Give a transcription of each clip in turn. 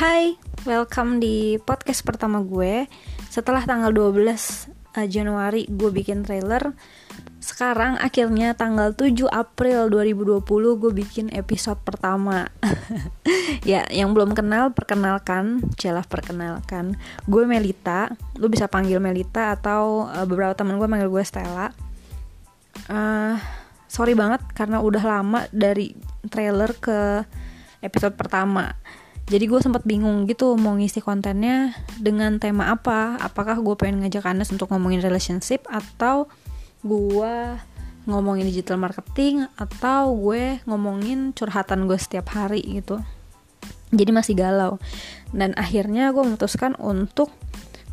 Hai, welcome di podcast pertama gue. Setelah tanggal 12 uh, Januari gue bikin trailer. Sekarang akhirnya tanggal 7 April 2020 gue bikin episode pertama. Ya, yang belum kenal perkenalkan. Celah perkenalkan. Gue Melita, lu bisa panggil Melita Atau uh, beberapa teman gue manggil gue Stella. Uh, Sorry banget karena udah lama dari trailer ke episode pertama jadi gue sempat bingung gitu mau ngisi kontennya dengan tema apa? Apakah gue pengen ngajak anda untuk ngomongin relationship atau gue ngomongin digital marketing atau gue ngomongin curhatan gue setiap hari gitu? Jadi masih galau. Dan akhirnya gue memutuskan untuk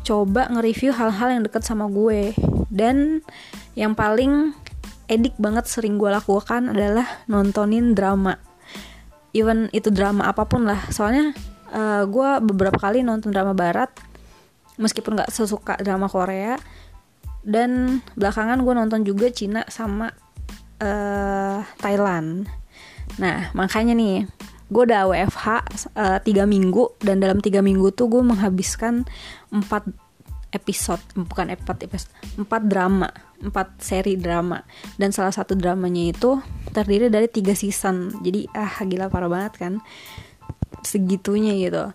coba nge-review hal-hal yang deket sama gue. Dan yang paling edik banget sering gue lakukan adalah nontonin drama even itu drama apa pun lah. Soalnya uh, eh, gue beberapa kali nonton drama barat meskipun nggak sesuka drama Korea dan belakangan gue nonton juga Cina sama uh, Thailand. Nah makanya nih gue udah WFH uh, eh, 3 minggu dan dalam tiga minggu tuh gue menghabiskan empat episode bukan empat episode empat drama empat seri drama. Dan salah satu dramanya itu terdiri dari tiga season. Jadi ah gila parah banget kan? Segitunya gitu.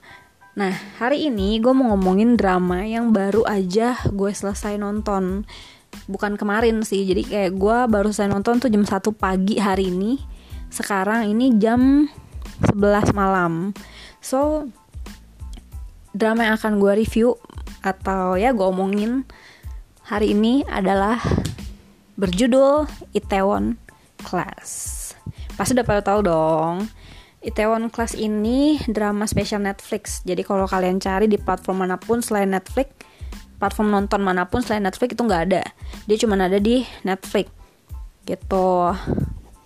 Nah hari ini gue mau ngomongin drama yang baru aja gue selesai nonton. Bukan kemarin sih jadi kayak gue baru selesai nonton tuh jam satu pagi hari ini. Sekarang ini jam 11 malam. So drama yang akan gue review atau ya gue omongin hari ini adalah berjudul Itaewon Class. Pasti udah pada tahu dong. Itaewon Class ini drama spesial Netflix. Jadi kalau kalian cari di platform mana pun selain Netflix, platform nonton mana pun selain Netflix itu nggak ada. Dia cuma ada di Netflix. Gitu.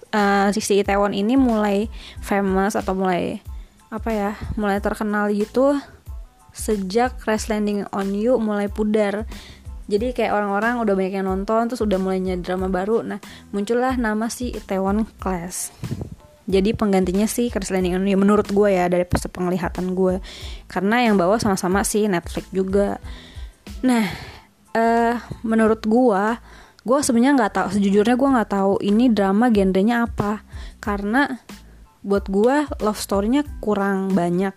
Uh, si Itaewon ini mulai famous atau mulai apa ya, mulai terkenal gitu sejak Crash Landing on You mulai pudar. Jadi kayak orang-orang udah banyak yang nonton terus udah mulainya drama baru. Nah muncullah nama si Itaewon Class. Jadi penggantinya sih Crash Landing on You menurut gue ya dari penglihatan gue karena yang bawa sama-sama si Netflix juga. Nah uh, menurut gue gue sebenarnya nggak tahu sejujurnya gue nggak tahu ini drama genrenya apa. Karena buat gue love storynya kurang banyak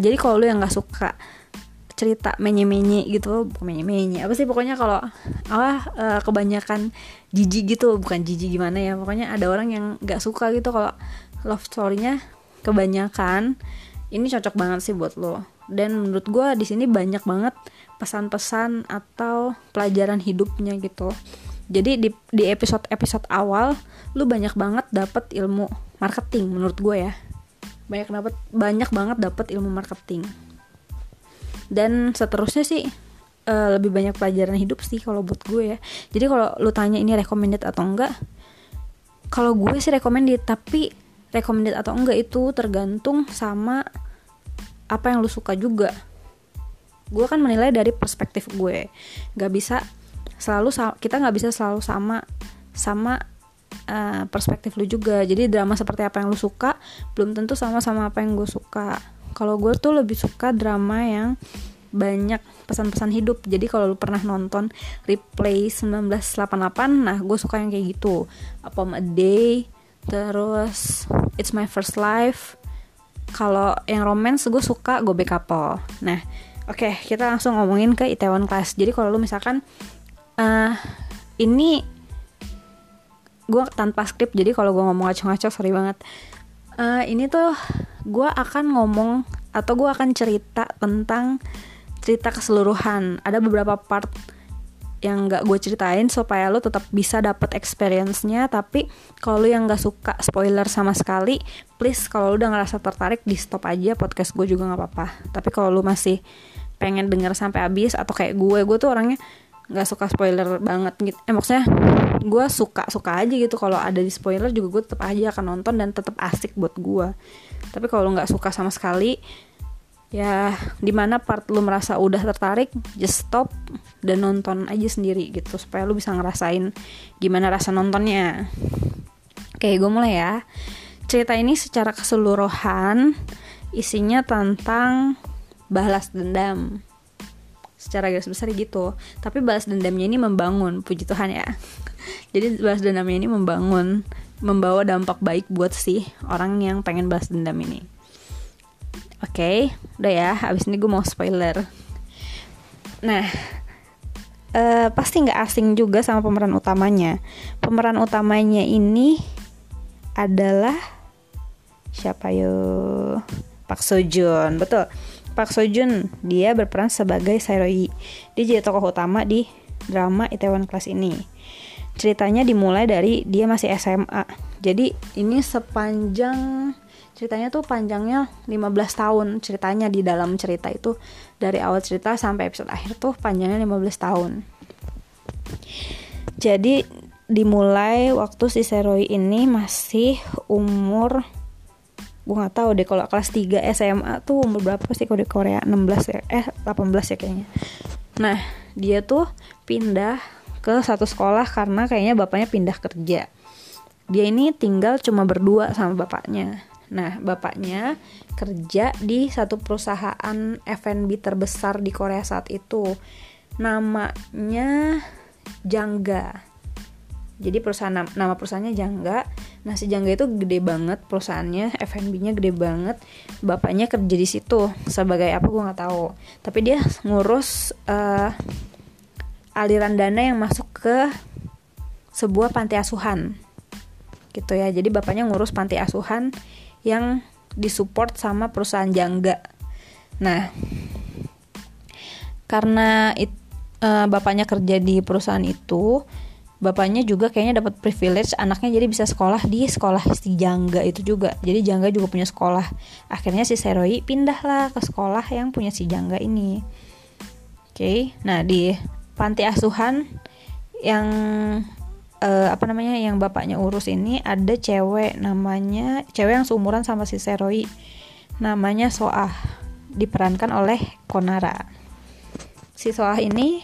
jadi kalau lu yang nggak suka cerita menye-menye gitu menye-menye apa sih pokoknya kalau apa uh, kebanyakan jijik gitu bukan jijik gimana ya pokoknya ada orang yang nggak suka gitu kalau love storynya kebanyakan. Ini cocok banget sih buat lo. Dan menurut gue di sini banyak banget pesan-pesan atau pelajaran hidupnya gitu. Jadi di di episode episode awal lu banyak banget dapet ilmu marketing menurut gue ya banyak dapat banyak banget dapat ilmu marketing. Dan seterusnya sih uh, lebih banyak pelajaran hidup sih kalau buat gue ya. Jadi kalau lu tanya ini recommended atau enggak kalau gue sih recommended tapi recommended atau enggak itu tergantung sama apa yang lu suka juga. Gue kan menilai dari perspektif gue. Nggak bisa selalu kita nggak bisa selalu sama sama uh, perspektif lu juga. Jadi drama seperti apa yang lu suka belum tentu sama sama apa yang gue suka. Kalau gue tuh lebih suka drama yang banyak pesan-pesan hidup. Jadi kalau lu pernah nonton replay 1988 nah gue suka yang kayak gitu. Apa a day terus it's my first life. Kalau yang romance gue suka back couple nah oke okay, kita langsung ngomongin ke Itaewon Class. Jadi kalau lu misalkan uh, ini gue tanpa skrip jadi kalau gue ngomong ngaco-ngaco sorry banget. Uh, ini tuh gue akan ngomong atau gue akan cerita tentang cerita keseluruhan. Ada beberapa part yang gak gue ceritain supaya lo tetap bisa dapet experience-nya tapi kalau lo yang gak suka spoiler sama sekali please kalau lo udah ngerasa tertarik di stop aja podcast gue juga gak apa-apa. Tapi kalau lo masih pengen denger sampai habis atau kayak gue gue tuh orangnya nggak suka spoiler banget gitu. Eh maksudnya gue suka suka aja gitu. Kalau ada di spoiler juga gue tetap aja akan nonton dan tetap asik buat gue tapi kalau nggak suka sama sekali ya di mana part lu merasa udah tertarik just stop dan nonton aja sendiri gitu. Supaya lu bisa ngerasain gimana rasa nontonnya. Oke gue mulai ya. Cerita ini secara keseluruhan isinya tentang balas dendam secara garis besar gitu. Tapi balas dendamnya ini membangun puji Tuhan ya. Jadi balas dendamnya ini membangun membawa dampak baik buat si orang yang pengen balas dendam ini. Oke okay, udah ya abis ini gue mau spoiler. Nah uh, pasti nggak asing juga sama pemeran utamanya. Pemeran utamanya ini adalah siapa yo? Pak Sojun betul Park Seo Joon dia berperan sebagai Sairoi. Dia jadi tokoh utama di drama Itaewon Class ini. Ceritanya dimulai dari dia masih SMA. Jadi ini sepanjang ceritanya tuh panjangnya 15 tahun ceritanya di dalam cerita itu dari awal cerita sampai episode akhir tuh panjangnya 15 tahun. Jadi dimulai waktu si Seroi ini masih umur gue nggak tahu deh kalau kelas 3 SMA tuh umur berapa sih? Kalau di Korea 16 ya? Eh 18 ya kayaknya. Nah dia tuh pindah ke satu sekolah karena kayaknya bapaknya pindah kerja. Dia ini tinggal cuma berdua sama bapaknya. Nah bapaknya kerja di satu perusahaan F&B terbesar di Korea saat itu. Namanya Jangga jadi perusahaan nama perusahaannya Jangga. Nah si Jangga itu gede banget perusahaannya F&B-nya gede banget. Bapaknya kerja di situ sebagai apa gue nggak tahu. Tapi dia ngurus uh, aliran dana yang masuk ke sebuah panti asuhan. Gitu ya. Jadi bapaknya ngurus panti asuhan yang disupport sama perusahaan Jangga. Nah karena it, uh, bapaknya kerja di perusahaan itu bapaknya juga kayaknya dapat privilege anaknya jadi bisa sekolah di sekolah si Jangga itu juga. Jadi Jangga juga punya sekolah. Akhirnya si Seroi pindahlah ke sekolah yang punya si Jangga ini. Oke okay. nah di panti asuhan yang uh, apa namanya yang bapaknya urus ini ada cewek namanya cewek yang seumuran sama si Seroi. Namanya Soah diperankan oleh Konara. Si Soah ini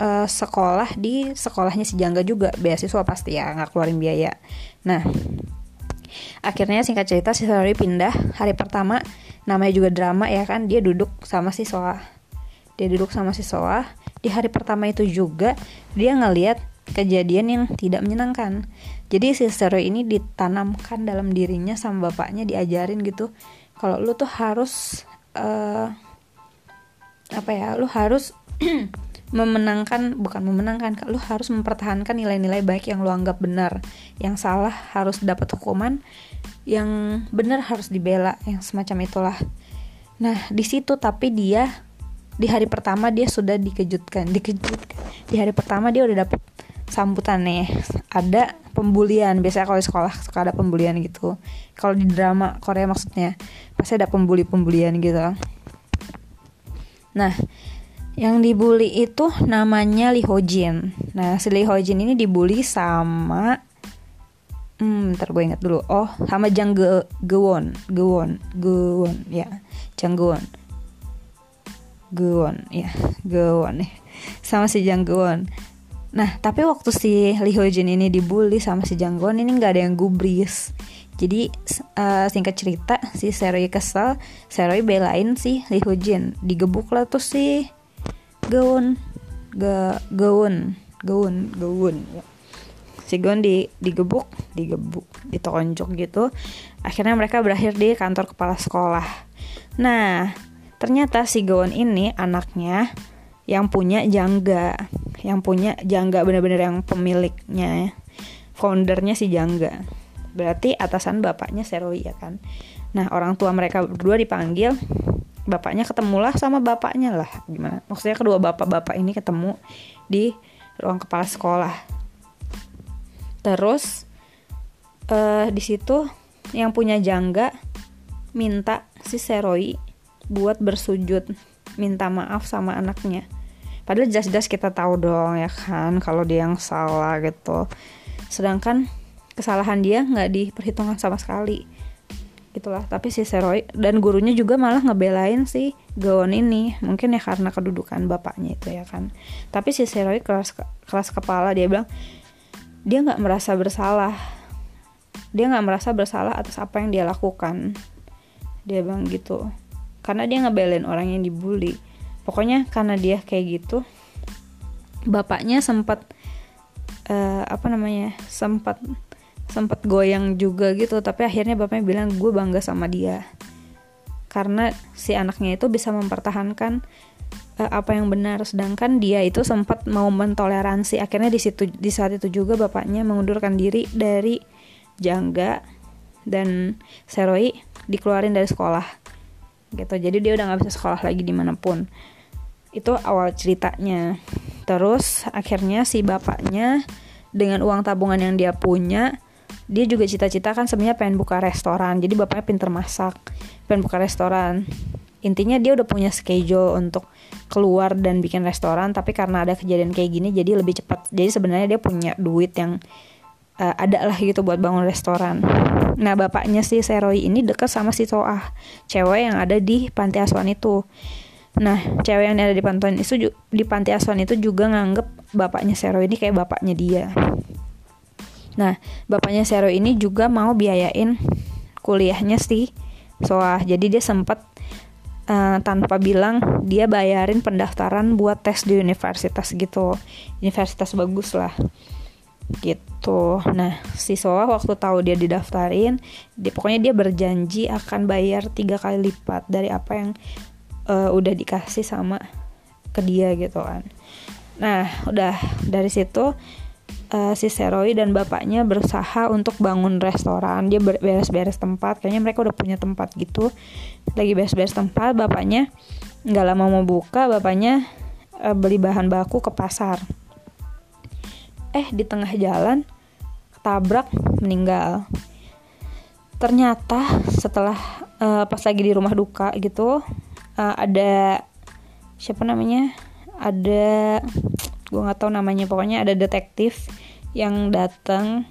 uh, sekolah di sekolahnya si Jangga juga beasiswa pasti ya nggak keluarin biaya. Nah akhirnya singkat cerita si Sorry pindah hari pertama namanya juga drama ya kan dia duduk sama si Soa. Dia duduk sama si Soa. Di hari pertama itu juga dia ngeliat kejadian yang tidak menyenangkan. Jadi si Sorry ini ditanamkan dalam dirinya sama bapaknya diajarin gitu. Kalau lu tuh harus uh, apa ya lu harus memenangkan bukan memenangkan lu harus mempertahankan nilai-nilai baik yang lu anggap benar. Yang salah harus dapat hukuman yang benar harus dibela yang semacam itulah. Nah di situ tapi dia di hari pertama dia sudah dikejutkan dikejutkan di hari pertama dia udah dapet sambutan nih. Ada pembulian biasanya kalau di sekolah suka ada pembulian gitu. Kalau di drama Korea maksudnya pasti ada pembuli pembulian gitu. Nah yang dibully itu namanya Lee Ho Jin. Nah, si Lee Ho Jin ini dibully sama Hmm, ntar gue inget dulu. Oh, sama Jang Ge Gewon, Gewon, Gewon, ya, Jang Gewon, Gewon, ya, Gewon nih, sama si Jang Gewon. Nah, tapi waktu si Lee Ho Jin ini dibully sama si Jang Gewon ini nggak ada yang gubris. Jadi uh, singkat cerita si Seroi kesel, Seroi belain si Lee Ho Jin, digebuk lah tuh si gaun. Ga gaun. Gaun gaun. Ya. si gaun di digebuk digebuk ditonjok gitu. Akhirnya mereka berakhir di kantor kepala sekolah. Nah ternyata si gaun ini anaknya yang punya jangga. Yang punya jangga bener-bener yang pemiliknya. Foundernya si jangga. Berarti atasan bapaknya Seroi ya kan? Nah orang tua mereka berdua dipanggil bapaknya ketemulah sama bapaknya lah. Gimana? Maksudnya kedua bapak-bapak ini ketemu di ruang kepala sekolah. Terus uh, di situ yang punya jangga minta si Seroi buat bersujud minta maaf sama anaknya. Padahal jelas-jelas kita tahu dong ya kan kalau dia yang salah gitu. Sedangkan kesalahan dia nggak diperhitungkan sama sekali gitulah. Tapi si Seroy dan gurunya juga malah ngebelain si Gawon ini. Mungkin ya karena kedudukan bapaknya itu ya kan. Tapi si Seroy keras keras kepala dia bilang dia nggak merasa bersalah. Dia nggak merasa bersalah atas apa yang dia lakukan. Dia bilang gitu. Karena dia ngebelain orang yang dibully. Pokoknya karena dia kayak gitu bapaknya sempat uh, apa namanya sempat sempat goyang juga gitu tapi akhirnya bapaknya bilang gue bangga sama dia. Karena si anaknya itu bisa mempertahankan uh, apa yang benar. Sedangkan dia itu sempat mau mentoleransi. Akhirnya di situ di saat itu juga bapaknya mengundurkan diri dari jangga dan seroi dikeluarin dari sekolah gitu. Jadi dia udah nggak bisa sekolah lagi di mana pun. Itu awal ceritanya. Terus akhirnya si bapaknya dengan uang tabungan yang dia punya dia juga cita-cita kan sebenarnya pengen buka restoran jadi bapaknya pinter masak pengen buka restoran intinya dia udah punya schedule untuk keluar dan bikin restoran tapi karena ada kejadian kayak gini jadi lebih cepat jadi sebenarnya dia punya duit yang uh, ada lah gitu buat bangun restoran. Nah bapaknya si Seroi ini dekat sama si Soah, cewek yang ada di panti asuhan itu. Nah cewek yang ada di panti itu di panti asuhan itu juga nganggep bapaknya Seroi ini kayak bapaknya dia. Nah bapaknya Seroi ini juga mau biayain kuliahnya si Soah, jadi dia sempat uh, tanpa bilang dia bayarin pendaftaran buat tes di universitas gitu, universitas bagus lah gitu. Nah si waktu tahu dia didaftarin dia pokoknya dia berjanji akan bayar tiga kali lipat dari apa yang uh, udah dikasih sama ke dia gitu kan. Nah udah dari situ uh, si Seroi dan bapaknya berusaha untuk bangun restoran. Dia beres-beres tempat. Kayaknya mereka udah punya tempat gitu. Lagi beres-beres tempat bapaknya nggak lama mau buka bapaknya uh, beli bahan baku ke pasar. Eh di tengah jalan ketabrak meninggal. Ternyata setelah uh, pas lagi di rumah duka gitu uh, ada siapa namanya? Ada gue nggak tahu namanya pokoknya ada detektif yang datang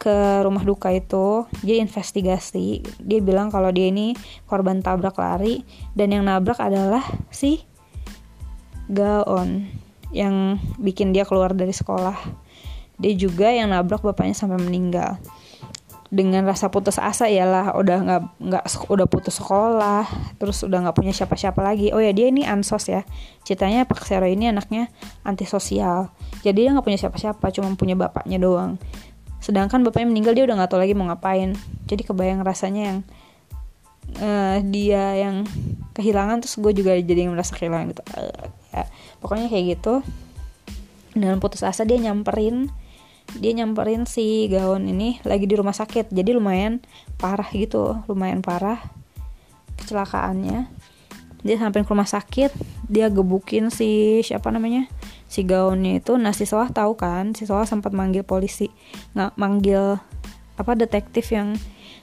ke rumah duka itu dia investigasi dia bilang kalau dia ini korban tabrak lari dan yang nabrak adalah si Gaon yang bikin dia keluar dari sekolah. Dia juga yang nabrak bapaknya sampai meninggal. Dengan rasa putus asa ialah udah nggak nggak udah putus sekolah, terus udah nggak punya siapa-siapa lagi. Oh ya dia ini ansos ya. Ceritanya Pak Sero ini anaknya antisosial. Jadi dia nggak punya siapa-siapa, cuma punya bapaknya doang. Sedangkan bapaknya meninggal dia udah nggak tahu lagi mau ngapain. Jadi kebayang rasanya yang uh, dia yang kehilangan terus gue juga jadi merasa kehilangan gitu uh, ya pokoknya kayak gitu dengan putus asa dia nyamperin dia nyamperin si gaun ini lagi di rumah sakit. Jadi lumayan parah gitu lumayan parah kecelakaannya. Dia sampai ke rumah sakit dia gebukin si siapa namanya si gaunnya itu. Nah si Soah tahu kan si Soah sempat manggil polisi. Nggak manggil apa detektif yang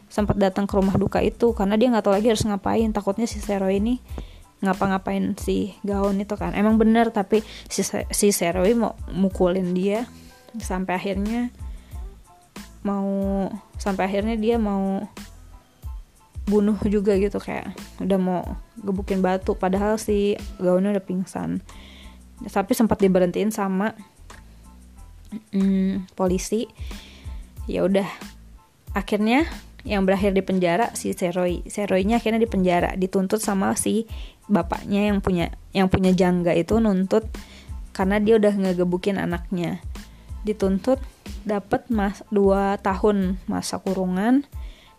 sempat datang ke rumah duka itu. Karena dia nggak tahu lagi harus ngapain. Takutnya si Sero ini ngapa-ngapain si gaun itu kan. Emang bener tapi si si Seroi mau mukulin dia sampai akhirnya mau sampai akhirnya dia mau bunuh juga gitu kayak udah mau gebukin batu padahal si gaunnya udah pingsan tapi sempat diberhentiin sama mm, polisi ya udah akhirnya yang berakhir di penjara si Seroi. Seroinya akhirnya di penjara, dituntut sama si bapaknya yang punya yang punya jangga itu nuntut karena dia udah ngegebukin anaknya. Dituntut dapat mas dua tahun masa kurungan.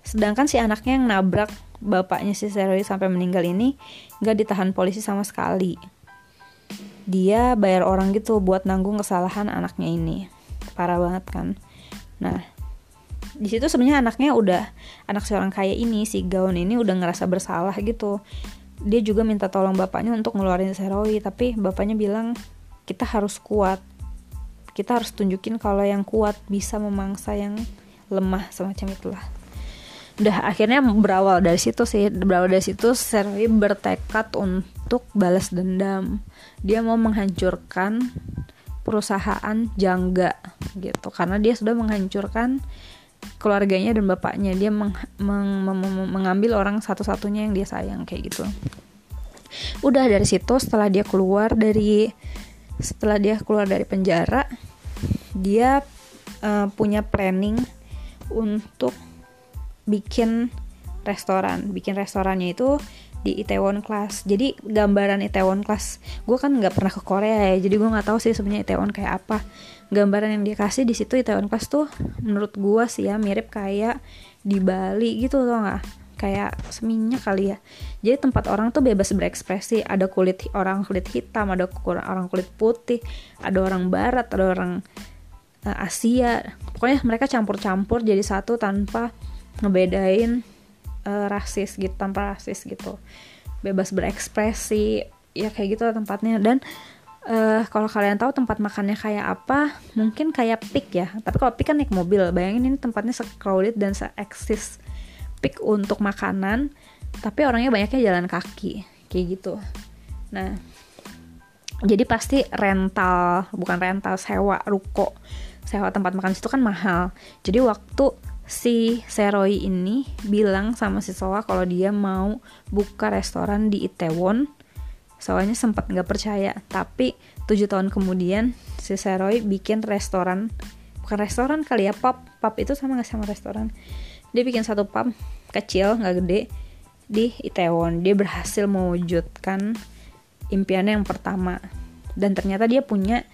Sedangkan si anaknya yang nabrak bapaknya si Seroi sampai meninggal ini nggak ditahan polisi sama sekali. Dia bayar orang gitu buat nanggung kesalahan anaknya ini. Parah banget kan. Nah, di situ sebenarnya anaknya udah anak seorang kaya ini si gaun ini udah ngerasa bersalah gitu dia juga minta tolong bapaknya untuk ngeluarin Serowi tapi bapaknya bilang kita harus kuat kita harus tunjukin kalau yang kuat bisa memangsa yang lemah semacam itulah. Udah akhirnya berawal dari situ sih. Berawal dari situ Serowi bertekad untuk balas dendam. Dia mau menghancurkan perusahaan jangga gitu. Karena dia sudah menghancurkan keluarganya dan bapaknya. Dia meng, meng, meng, mengambil orang satu-satunya yang dia sayang kayak gitu. Udah dari situ setelah dia keluar dari setelah dia keluar dari penjara dia uh, punya planning untuk bikin restoran. Bikin restorannya itu di Itaewon Class. Jadi gambaran Itaewon Class gue kan nggak pernah ke Korea ya jadi gue nggak tahu sih sebenarnya Itaewon kayak apa. Gambaran yang dia kasih di situ Itaewon Class tuh menurut gue sih ya mirip kayak di Bali gitu tau nggak? Kayak seminyak kali ya. Jadi tempat orang tuh bebas berekspresi. Ada kulit orang kulit hitam ada orang kulit putih ada orang barat ada orang Asia. Pokoknya mereka campur-campur jadi satu tanpa ngebedain uh, rasis gitu tanpa rasis gitu. Bebas berekspresi ya kayak gitu tempatnya. Dan uh, kalau kalian tahu tempat makannya kayak apa mungkin kayak pik ya. Tapi kalau pik kan naik mobil. Bayangin ini tempatnya se-crowded dan se-eksis pik untuk makanan tapi orangnya banyaknya jalan kaki kayak gitu. Nah jadi pasti rental bukan rental sewa ruko sewa tempat makan itu kan mahal. Jadi waktu si Seroy ini bilang sama si Soa kalau dia mau buka restoran di Itaewon. Soalnya sempat nggak percaya. Tapi tujuh tahun kemudian si Seroy bikin restoran. Bukan restoran kali ya pub. Pub itu sama nggak sama restoran? Dia bikin satu pub kecil nggak gede di Itaewon. Dia berhasil mewujudkan impiannya yang pertama. Dan ternyata dia punya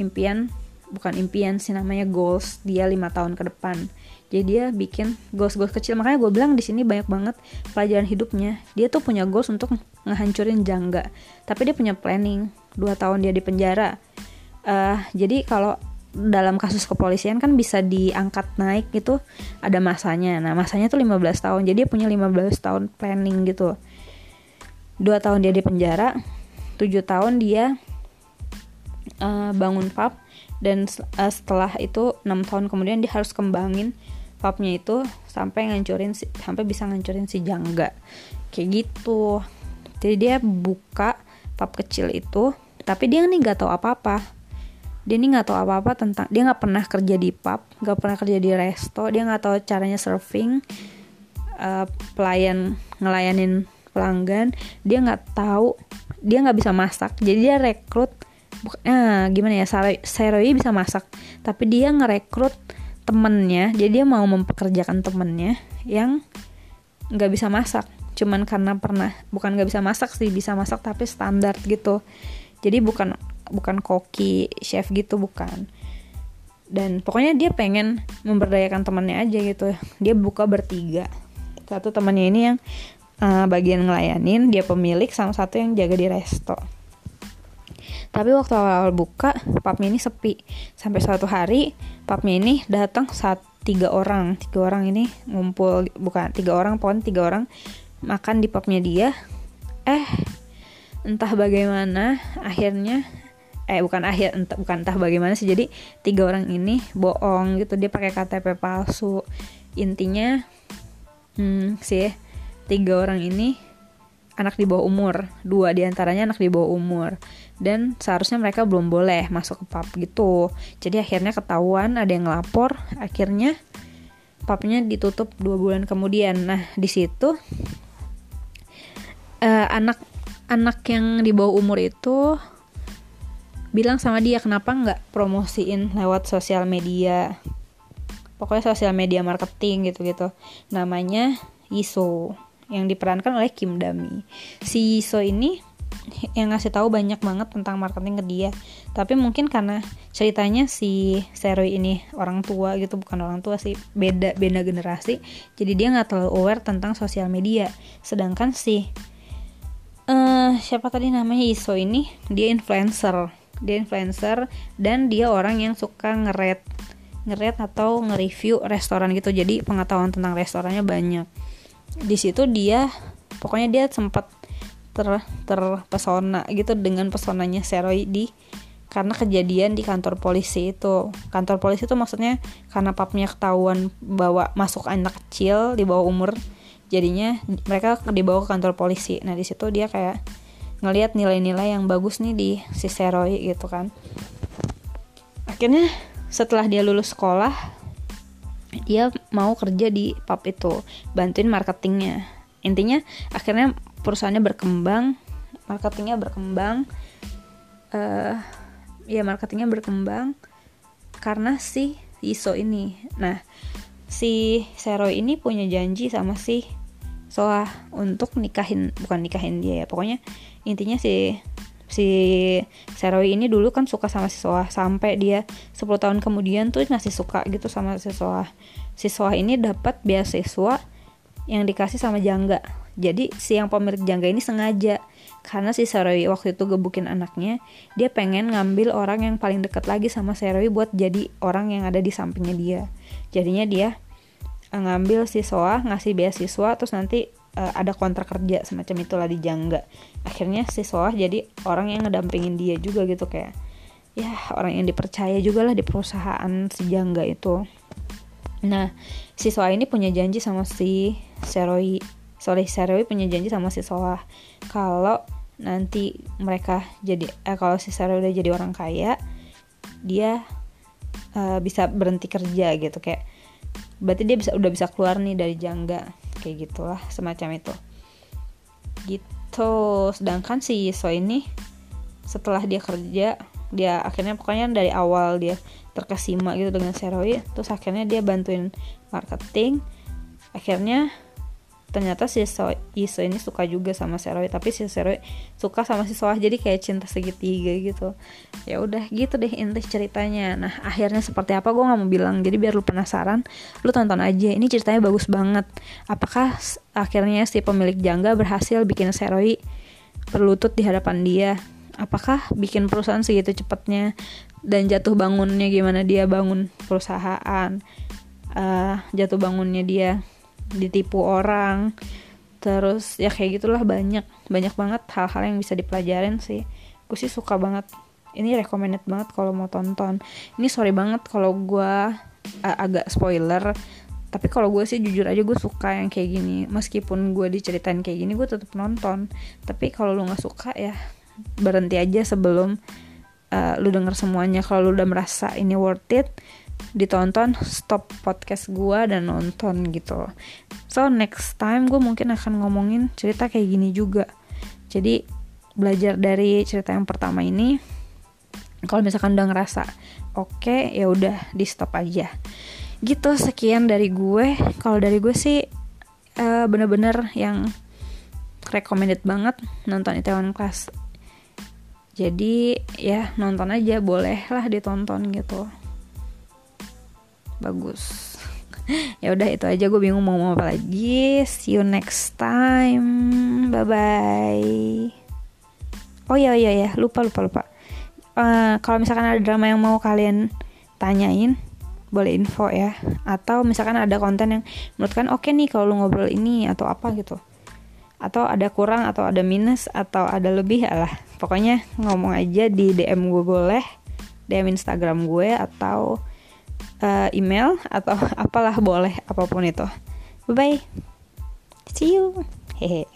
impian bukan impian sih namanya goals dia lima tahun ke depan. Jadi dia bikin goals-goals kecil. Makanya gue bilang di sini banyak banget pelajaran hidupnya. Dia tuh punya goals untuk ngehancurin jangga. Tapi dia punya planning. Dua tahun dia di penjara. Uh, jadi kalau dalam kasus kepolisian kan bisa diangkat naik gitu ada masanya. Nah masanya tuh 15 tahun. Jadi dia punya 15 tahun planning gitu. Dua tahun dia di penjara tujuh tahun dia uh, bangun pub dan uh, setelah itu enam tahun kemudian dia harus kembangin pubnya itu sampai ngancurin si, sampai bisa ngancurin si jangga. Kayak gitu. Jadi dia buka pub kecil itu tapi dia nih nggak tahu apa-apa. Dia nih nggak tahu apa-apa tentang dia nggak pernah kerja di pub nggak pernah kerja di resto dia nggak tahu caranya surfing uh, pelayan ngelayanin pelanggan. Dia nggak tahu dia nggak bisa masak. Jadi dia rekrut nah, gimana ya Seroy bisa masak tapi dia ngerekrut temennya jadi dia mau mempekerjakan temennya yang nggak bisa masak. Cuman karena pernah bukan nggak bisa masak sih bisa masak tapi standar gitu. Jadi bukan bukan koki chef gitu bukan. Dan pokoknya dia pengen memberdayakan temennya aja gitu. Dia buka bertiga. Satu temannya ini yang uh, bagian ngelayanin dia pemilik sama satu yang jaga di resto tapi waktu awal-awal buka, pubnya ini sepi. Sampai suatu hari, pubnya ini datang saat tiga orang. Tiga orang ini ngumpul, bukan tiga orang, pokoknya tiga orang makan di pubnya dia. Eh, entah bagaimana, akhirnya eh bukan akhir entah bukan entah bagaimana sih jadi tiga orang ini bohong gitu dia pakai KTP palsu intinya hmm, sih tiga orang ini anak di bawah umur. Dua di antaranya anak di bawah umur. Dan seharusnya mereka belum boleh masuk ke pub gitu. Jadi akhirnya ketahuan ada yang ngelapor. Akhirnya pubnya ditutup dua bulan kemudian. Nah di situ uh, anak anak yang di bawah umur itu bilang sama dia kenapa nggak promosiin lewat sosial media? Pokoknya sosial media marketing gitu gitu namanya ISO yang diperankan oleh Kim Dami. Si ISO ini yang ngasih tahu banyak banget tentang marketing ke dia. Tapi mungkin karena ceritanya si Seroy ini orang tua gitu bukan orang tua sih beda beda generasi jadi dia nggak terlalu aware tentang sosial media. Sedangkan si uh, siapa tadi namanya Iso ini dia influencer. Dia influencer dan dia orang yang suka ngeret ngeret atau nge-review restoran gitu. Jadi pengetahuan tentang restorannya banyak di situ dia pokoknya dia sempat ter terpesona gitu dengan pesonanya Seroy di karena kejadian di kantor polisi itu. Kantor polisi itu maksudnya karena papnya ketahuan bawa masuk anak kecil di bawah umur jadinya mereka dibawa ke kantor polisi. Nah di situ dia kayak ngelihat nilai-nilai yang bagus nih di si Seroy gitu kan. Akhirnya setelah dia lulus sekolah dia mau kerja di pub itu bantuin marketingnya. Intinya akhirnya perusahaannya berkembang marketingnya berkembang uh, ya marketingnya berkembang karena si ISO ini. Nah si Seroy ini punya janji sama si soah untuk nikahin bukan nikahin dia ya pokoknya intinya si si Seroy ini dulu kan suka sama si Soah sampai dia 10 tahun kemudian tuh masih suka gitu sama si Soah. Si Soah ini dapat beasiswa yang dikasih sama Jangga. Jadi si yang pemilik Jangga ini sengaja. Karena si Seroy waktu itu gebukin anaknya dia pengen ngambil orang yang paling dekat lagi sama Seroy buat jadi orang yang ada di sampingnya dia. Jadinya dia eh, ngambil si Soah ngasih beasiswa terus nanti uh, ada kontrak kerja semacam itulah di Jangga. Akhirnya si Soah jadi orang yang ngedampingin dia juga gitu kayak ya orang yang dipercaya juga lah di perusahaan si Jangga itu. Nah si Soah ini punya janji sama si Seroy sorry Seroy punya janji sama si Soah kalau nanti mereka jadi eh, kalau si Sarah udah jadi orang kaya dia uh, bisa berhenti kerja gitu kayak berarti dia bisa udah bisa keluar nih dari jangga kayak gitulah semacam itu. Gitu. Sedangkan si So ini setelah dia kerja dia akhirnya pokoknya dari awal dia terkesima gitu dengan Seroy terus akhirnya dia bantuin marketing. Akhirnya ternyata si so Iso ini suka juga sama Seroy tapi si Seroy suka sama si Soah jadi kayak cinta segitiga gitu. Ya udah gitu deh inti ceritanya. Nah akhirnya seperti apa gue nggak mau bilang jadi biar lu penasaran lu tonton aja. Ini ceritanya bagus banget. Apakah akhirnya si pemilik jangga berhasil bikin Seroy berlutut di hadapan dia? Apakah bikin perusahaan segitu cepatnya? Dan jatuh bangunnya gimana dia bangun perusahaan? Uh, jatuh bangunnya dia ditipu orang. Terus ya kayak gitulah banyak. Banyak banget hal-hal yang bisa dipelajarin sih. Gue sih suka banget. Ini recommended banget kalau mau tonton. Ini sorry banget kalau gue uh, agak spoiler tapi kalau gue sih jujur aja gue suka yang kayak gini. Meskipun gue diceritain kayak gini gue tetap nonton. Tapi kalau lu nggak suka ya berhenti aja sebelum uh, lu denger semuanya. Kalau lu udah merasa ini worth it ditonton stop podcast gue dan nonton gitu. So next time gue mungkin akan ngomongin cerita kayak gini juga. Jadi belajar dari cerita yang pertama ini. Kalau misalkan udah ngerasa oke okay, ya udah di stop aja. Gitu sekian dari gue. Kalau dari gue sih uh, bener-bener yang recommended banget nonton Itaewon Class jadi ya nonton aja boleh lah ditonton gitu bagus. Ya udah itu aja. Gue bingung mau ngomong apa lagi. See you next time. Bye bye oh iya iya ya lupa lupa lupa. Uh, kalau misalkan ada drama yang mau kalian tanyain boleh info ya. Atau misalkan ada konten yang menurut kan oke okay nih kalau lu ngobrol ini atau apa gitu. Atau ada kurang atau ada minus atau ada lebih lah pokoknya ngomong aja di DM gue boleh DM Instagram gue atau uh, email atau apalah boleh apa pun itu. Bye bye see you. Hehe